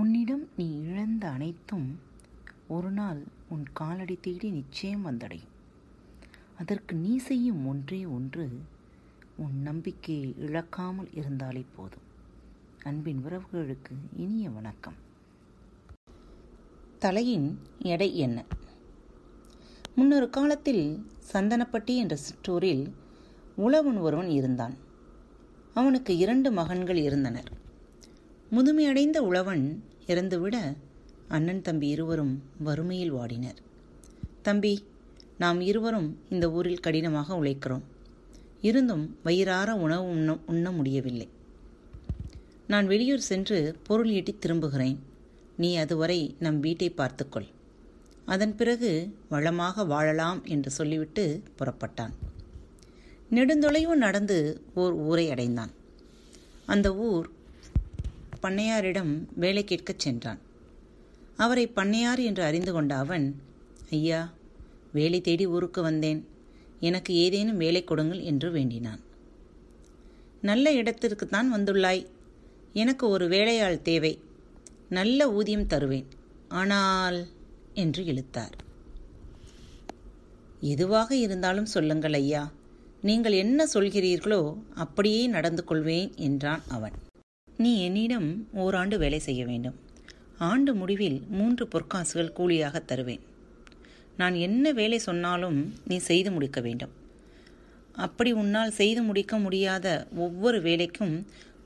உன்னிடம் நீ இழந்த அனைத்தும் ஒரு நாள் உன் காலடி தேடி நிச்சயம் வந்தடையும். அதற்கு நீ செய்யும் ஒன்றே ஒன்று உன் நம்பிக்கையை இழக்காமல் இருந்தாலே போதும். அன்பின் உறவுகளுக்கு இனிய வணக்கம். தலையின் எடை என்ன? முன்னொரு காலத்தில் சந்தனப்பட்டி என்ற சிற்றூரில் உழவன் ஒருவன் இருந்தான். அவனுக்கு இரண்டு மகன்கள் இருந்தனர். முதுமையடைந்த உழவன் இறந்துவிட அண்ணன் தம்பி இருவரும் வறுமையில் வாடினர். தம்பி நாம் இருவரும் இந்த ஊரில் கடினமாக உழைக்கிறோம். இருந்தும் வயிறார உணவு உண்ண உண்ண முடியவில்லை. நான் வெளியூர் சென்று பொருள் ஈட்டி திரும்புகிறேன். நீ அதுவரை நம் வீட்டை பார்த்துக்கொள் அதன் பிறகு வளமாக வாழலாம் என்று சொல்லிவிட்டு புறப்பட்டான். நெடுந்தொலைவு நடந்து ஓர் ஊரை அடைந்தான். அந்த ஊர் பண்ணையாரிடம் வேலை கேட்கச் சென்றான். அவரை பண்ணையார் என்று அறிந்து கொண்ட அவன் ஐயா வேலை தேடி ஊருக்கு வந்தேன். எனக்கு ஏதேனும் வேலை கொடுங்கள் என்று வேண்டினான். நல்ல இடத்திற்குத்தான் வந்துள்ளாய். எனக்கு ஒரு வேலையாள் தேவை. நல்ல ஊதியம் தருவேன். ஆனால் என்று இழுத்தார். எதுவாக இருந்தாலும் சொல்லுங்கள் ஐயா. நீங்கள் என்ன சொல்கிறீர்களோ அப்படியே நடந்து கொள்வேன் என்றான் அவன். நீ என்னிடம் ஓராண்டு வேலை செய்ய வேண்டும். ஆண்டு முடிவில் மூன்று பொற்காசுகள் கூலியாக தருவேன். நான் என்ன வேலை சொன்னாலும் நீ செய்து முடிக்க வேண்டும். அப்படி உன்னால் செய்து முடிக்க முடியாத ஒவ்வொரு வேலைக்கும்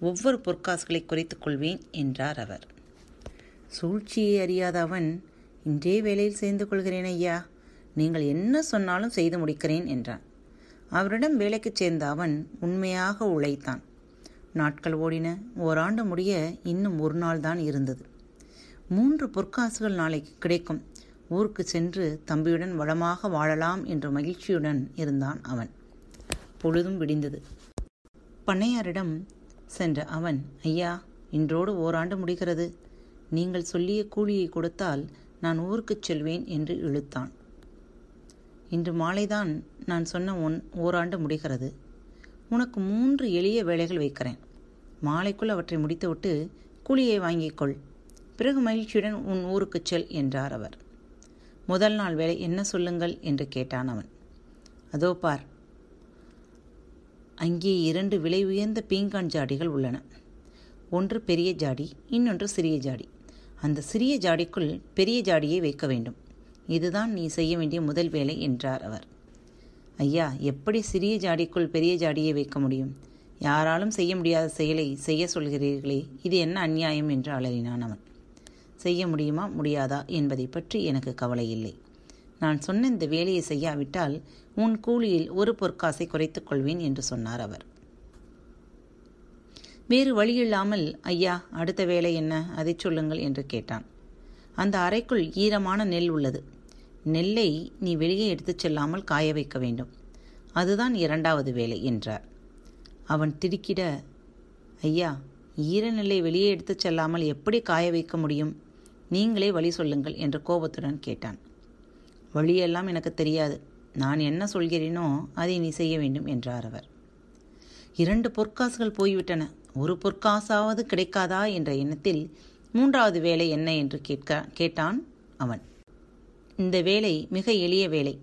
ஒவ்வொரு பொற்காசுகளை குறைத்துக் கொள்வேன் என்றார் அவர். சூழ்ச்சியை அறியாத அவன் இன்றே வேலையில் சேர்ந்து கொள்கிறேன் ஐயா நீங்கள் என்ன சொன்னாலும் செய்து முடிக்கிறேன் என்றான். அவரிடம் வேலைக்கு சேர்ந்த அவன் உண்மையாக உழைத்தான். நாட்கள் ஓடின ஓராண்டு முடிய இன்னும் ஒரு நாள் தான் இருந்தது. மூன்று பொற்காசுகள் நாளைக்கு கிடைக்கும். ஊருக்கு சென்று தம்பியுடன் வளமாக வாழலாம் என்ற மகிழ்ச்சியுடன் இருந்தான் அவன். பொழுதும் விடிந்தது. பண்ணையாரிடம் சென்ற அவன் ஐயா இன்றோடு ஓராண்டு முடிகிறது. நீங்கள் சொல்லிய கூலியை கொடுத்தால் நான் ஊருக்குச் செல்வேன் என்று இழுத்தான். இன்று மாலைதான் நான் சொன்ன ஒன் ஓராண்டு முடிகிறது. உனக்கு மூன்று எளிய வேலைகள் வைக்கிறேன். மாலைக்குள் அவற்றை முடித்துவிட்டு கூலியை வாங்கிக்கொள். பிறகு மகிழ்ச்சியுடன் உன் ஊருக்குச் செல் என்றார் அவர். முதல் நாள் வேலை என்ன சொல்லுங்கள் என்று கேட்டான் அவன். அதோ பார். அங்கே இரண்டு விலை உயர்ந்த பீங்கான் ஜாடிகள் உள்ளன. ஒன்று பெரிய ஜாடி இன்னொன்று சிறிய ஜாடி. அந்த சிறிய ஜாடிக்குள் பெரிய ஜாடியை வைக்க வேண்டும். இதுதான் நீ செய்ய வேண்டிய முதல் வேலை என்றார் அவர். ஐயா எப்படி சிறிய ஜாடிக்குள் பெரிய ஜாடியை வைக்க முடியும்? யாராலும் செய்ய முடியாத செயலை செய்ய சொல்கிறீர்களே இது என்ன அநியாயம் என்று அலறினான் அவன். செய்ய முடியுமா முடியாதா என்பதை பற்றி எனக்கு கவலை இல்லை. நான் சொன்ன இந்த வேலையை செய்யாவிட்டால் உன் கூலியில் ஒரு பொற்காசை குறைத்துக் கொள்வேன் என்று சொன்னார் அவர். வேறு வழியில்லாமல் ஐயா அடுத்த வேலை என்ன? அதை சொல்லுங்கள் என்று கேட்டான். அந்த அறைக்குள் ஈரமான நெல் உள்ளது. நெல்லை நீ வெளியே எடுத்துச் செல்லாமல் காய வைக்க வேண்டும். அதுதான் இரண்டாவது வேலை என்றார். அவன் திடுக்கிட ஐயா ஈரநிலை வெளியே எடுத்துச் செல்லாமல் எப்படி காய வைக்க முடியும்? நீங்களே வழி சொல்லுங்கள் என்று கோபத்துடன் கேட்டான். வழியெல்லாம் எனக்கு தெரியாது. நான் என்ன சொல்கிறேனோ அதை நீ செய்ய வேண்டும் என்றார் அவர். இரண்டு பொற்காசுகள் போய்விட்டன. ஒரு பொற்காசாவது கிடைக்காதா? என்ற எண்ணத்தில் மூன்றாவது வேலை என்ன? என்று கேட்க கேட்டான் அவன். இந்த வேலை மிக எளிய வேலை.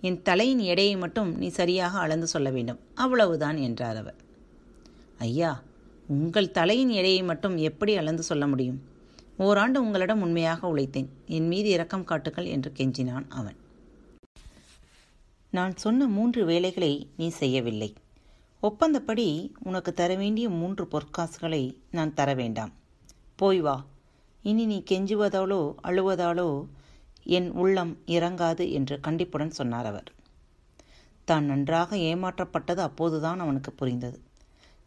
என் தலையின் எடையை மட்டும் நீ சரியாக அளந்து சொல்ல வேண்டும். அவ்வளவுதான் என்றார் அவர். ஐயா உங்கள் தலையின் எடையை மட்டும் எப்படி அளந்து சொல்ல முடியும்? ஓராண்டு உங்களிடம் உண்மையாக உழைத்தேன். என் மீது இரக்கம் காட்டுங்கள் என்று கெஞ்சினான் அவன். நான் சொன்ன மூன்று வேலைகளை நீ செய்யவில்லை. ஒப்பந்தப்படி உனக்கு தர வேண்டிய மூன்று பொற்காசுகளை நான் தர வேண்டாம். போய் வா. இனி நீ கெஞ்சுவதாலோ அழுவதாலோ என் உள்ளம் இறங்காது என்று கண்டிப்புடன் சொன்னார் அவர். தான் நன்றாக ஏமாற்றப்பட்டது அப்போதுதான் அவனுக்கு புரிந்தது.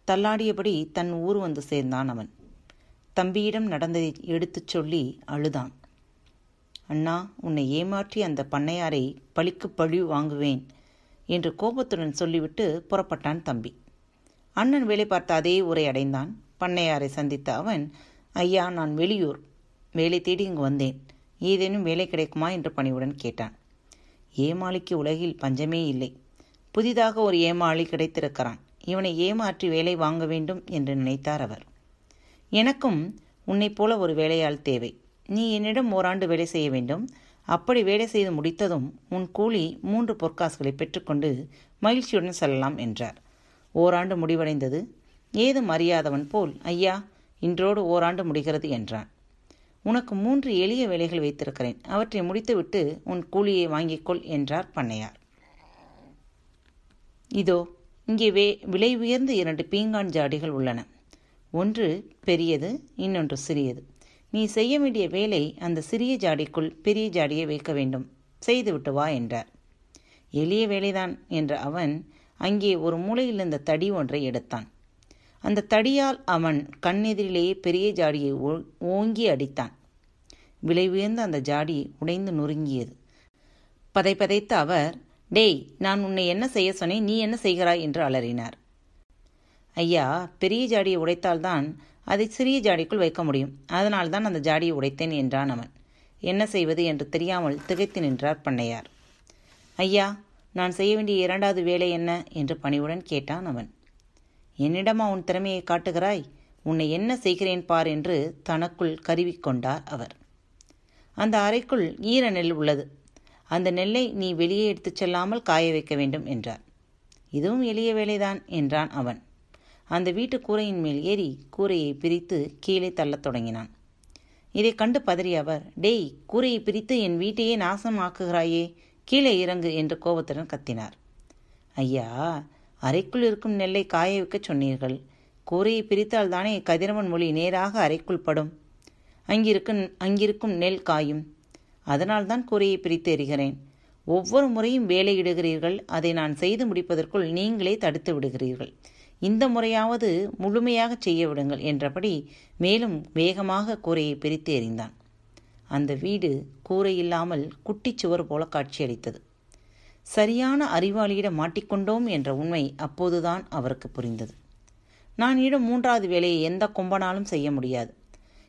தள்ளாடியபடி தன் ஊர் வந்து சேர்ந்தான் அவன். தம்பியிடம் நடந்ததை எடுத்துச் சொல்லி அழுதான். அண்ணா உன்னை ஏமாற்றி அந்த பண்ணையாரை பழிக்கு பழி வாங்குவேன் என்று கோபத்துடன் சொல்லிவிட்டு புறப்பட்டான் தம்பி. அண்ணன் வேலை பார்த்த அதே உரை அடைந்தான். பண்ணையாரை சந்தித்த அவன் ஐயா நான் வெளியூர். வேலை தேடி இங்கு வந்தேன். ஏதேனும் வேலை கிடைக்குமா என்று பணிவுடன் கேட்டான். ஏமாளிக்கு உலகில் பஞ்சமே இல்லை. புதிதாக ஒரு ஏமாளி கிடைத்திருக்கிறான். இவனை ஏமாற்றி வேலை வாங்க வேண்டும் என்று நினைத்தார் அவர். எனக்கும் உன்னைப் போல ஒரு வேலையாள் தேவை. நீ என்னிடம் ஓராண்டு வேலை செய்ய வேண்டும். அப்படி வேலை செய்து முடித்ததும் உன் கூலி மூன்று பொற்காசுகளை பெற்றுக்கொண்டு மகிழ்ச்சியுடன் செல்லலாம் என்றார். ஓராண்டு முடிவடைந்தது. ஏதும் அறியாதவன் போல் ஐயா இன்றோடு ஓராண்டு முடிகிறது என்றான். உனக்கு மூன்று எளிய வேலைகள் வைத்திருக்கிறேன். அவற்றை முடித்துவிட்டு உன் கூலியை வாங்கிக்கொள் என்றார் பண்ணையார். இதோ இங்கே வே விலை உயர்ந்த இரண்டு பீங்கான் ஜாடிகள் உள்ளன. ஒன்று பெரியது இன்னொன்று சிறியது. நீ செய்ய வேண்டிய வேலை அந்த சிறிய ஜாடிக்குள் பெரிய ஜாடியை வைக்க வேண்டும். செய்துவிட்டு வா என்றார். எளிய வேலைதான் என்ற அவன் அங்கே ஒரு மூலையில் இருந்த தடி ஒன்றை எடுத்தான். அந்த தடியால் அவன் கண்ணெதிரிலேயே பெரிய ஜாடியை ஓங்கி அடித்தான். விலை உயர்ந்த அந்த ஜாடி உடைந்து நொறுங்கியது. பதை பதைத்த அவர் டேய் நான் உன்னை என்ன செய்ய சொன்னேன்? நீ என்ன செய்கிறாய்? என்று அலறினார். ஐயா பெரிய ஜாடியை உடைத்தால்தான் அதை சிறிய ஜாடிக்குள் வைக்க முடியும். அதனால்தான் அந்த ஜாடியை உடைத்தேன் என்றான் அவன். என்ன செய்வது? என்று தெரியாமல் திகைத்து நின்றார் பண்ணையார். ஐயா நான் செய்ய வேண்டிய இரண்டாவது வேலை என்ன? என்று பணிவுடன் கேட்டான் அவன். என்னிடமா உன் திறமையை காட்டுகிறாய்? உன்னை என்ன செய்கிறேன் பார்? என்று தனக்குள் கருவிக்கொண்டார் அவர். அந்த அறைக்குள் ஈர நெல் உள்ளது. அந்த நெல்லை நீ வெளியே எடுத்துச் செல்லாமல் காய வைக்க வேண்டும் என்றார். இதுவும் எளிய வேலைதான் என்றான் அவன். அந்த வீட்டு கூரையின் மேல் ஏறி கூரையை பிரித்து கீழே தள்ளத் தொடங்கினான். இதை கண்டு பதறிய அவர் டேய் கூரையை பிரித்து என் வீட்டையே நாசமாக்குகிறாயே கீழே இறங்கு என்று கோபத்துடன் கத்தினார். ஐயா அறைக்குள் இருக்கும் நெல்லை காய வைக்கச் சொன்னீர்கள். கூரையை பிரித்தால் தானே கதிரவன் மொழி நேராக அறைக்குள் படும். அங்கிருக்கும் அங்கிருக்கும் நெல் காயும். அதனால்தான் கூரையை பிரித்து எறிகிறேன். ஒவ்வொரு முறையும் வேலையிடுகிறீர்கள் அதை நான் செய்து முடிப்பதற்குள் நீங்களே தடுத்து விடுகிறீர்கள். இந்த முறையாவது முழுமையாக செய்ய விடுங்கள் என்றபடி மேலும் வேகமாக கூரையை பிரித்து எறிந்தான். அந்த வீடு கூரை இல்லாமல் குட்டிச் சுவர் போல காட்சியளித்தது. சரியான அறிவாளியிடம் மாட்டிக்கொண்டோம் என்ற உண்மை அப்போதுதான் அவருக்கு புரிந்தது. நான் இடம் மூன்றாவது வேலையை எந்த கொம்பனாலும் செய்ய முடியாது.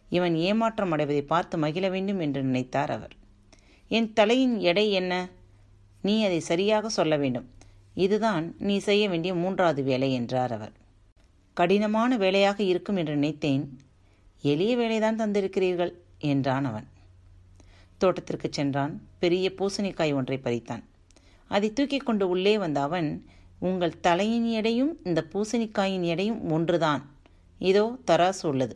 இவன் ஏமாற்றம் அடைவதை பார்த்து மகிழ வேண்டும் என்று நினைத்தார் அவர். என் தலையின் எடை என்ன? நீ அதை சரியாக சொல்ல வேண்டும். இதுதான் நீ செய்ய வேண்டிய மூன்றாவது வேலை என்றார் அவர். கடினமான வேலையாக இருக்கும் என்று நினைத்தேன். எளிய வேலைதான் தந்திருக்கிறீர்கள் என்றான் அவன். தோட்டத்திற்கு சென்றான். பெரிய பூசணிக்காய் ஒன்றை பறித்தான். அதை தூக்கி கொண்டு உள்ளே வந்த அவன் உங்கள் தலையின் எடையும் இந்த பூசணிக்காயின் எடையும் ஒன்றுதான். இதோ தராசு உள்ளது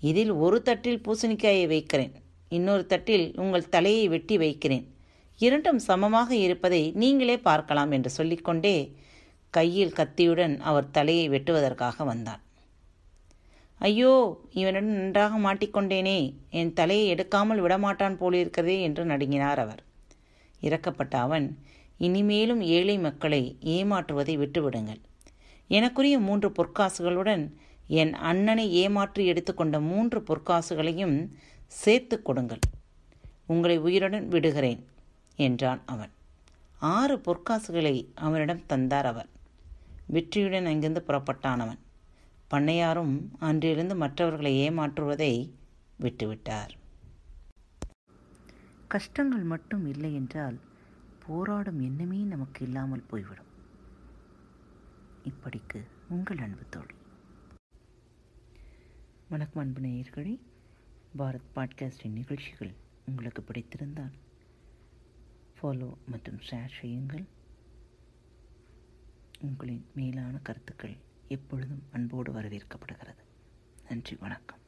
இதில் ஒரு தட்டில் பூசணிக்காயை வைக்கிறேன். இன்னொரு தட்டில் உங்கள் தலையை வெட்டி வைக்கிறேன். இரண்டும் சமமாக இருப்பதை நீங்களே பார்க்கலாம் என்று சொல்லிக்கொண்டே கையில் கத்தியுடன் அவர் தலையை வெட்டுவதற்காக வந்தான். ஐயோ இவனுடன் நன்றாக மாட்டிக்கொண்டேனே. என் தலையை எடுக்காமல் விடமாட்டான் போலிருக்கிறதே என்று நடுங்கினார் அவர். இறக்கப்பட்ட அவன் இனிமேலும் ஏழை மக்களை ஏமாற்றுவதை விட்டுவிடுங்கள். எனக்குரிய மூன்று பொற்காசுகளுடன் என் அண்ணனை ஏமாற்றி எடுத்துக்கொண்ட மூன்று பொற்காசுகளையும் சேர்த்து கொடுங்கள். உங்களை உயிருடன் விடுகிறேன் என்றான் அவன். ஆறு பொற்காசுகளை அவனிடம் தந்தார் அவர். வெற்றியுடன் அங்கிருந்து புறப்பட்டான் அவன். பண்ணையாரும் அன்றிலிருந்து மற்றவர்களை ஏமாற்றுவதை விட்டுவிட்டார். கஷ்டங்கள் மட்டும் இல்லை என்றால் போராடும் எண்ணமே நமக்கு இல்லாமல் போய்விடும். இப்படிக்கு உங்கள் அன்பு தோழி. வணக்கம் அன்பு நேயர்களே. பாரத் பாட்காஸ்டின் நிகழ்ச்சிகள் உங்களுக்கு பிடித்திருந்தால் ஃபாலோ மற்றும் ஷேர் செய்யுங்கள். உங்களின் மேலான கருத்துக்கள் எப்பொழுதும் அன்போடு வரவேற்கப்படுகிறது. நன்றி வணக்கம்.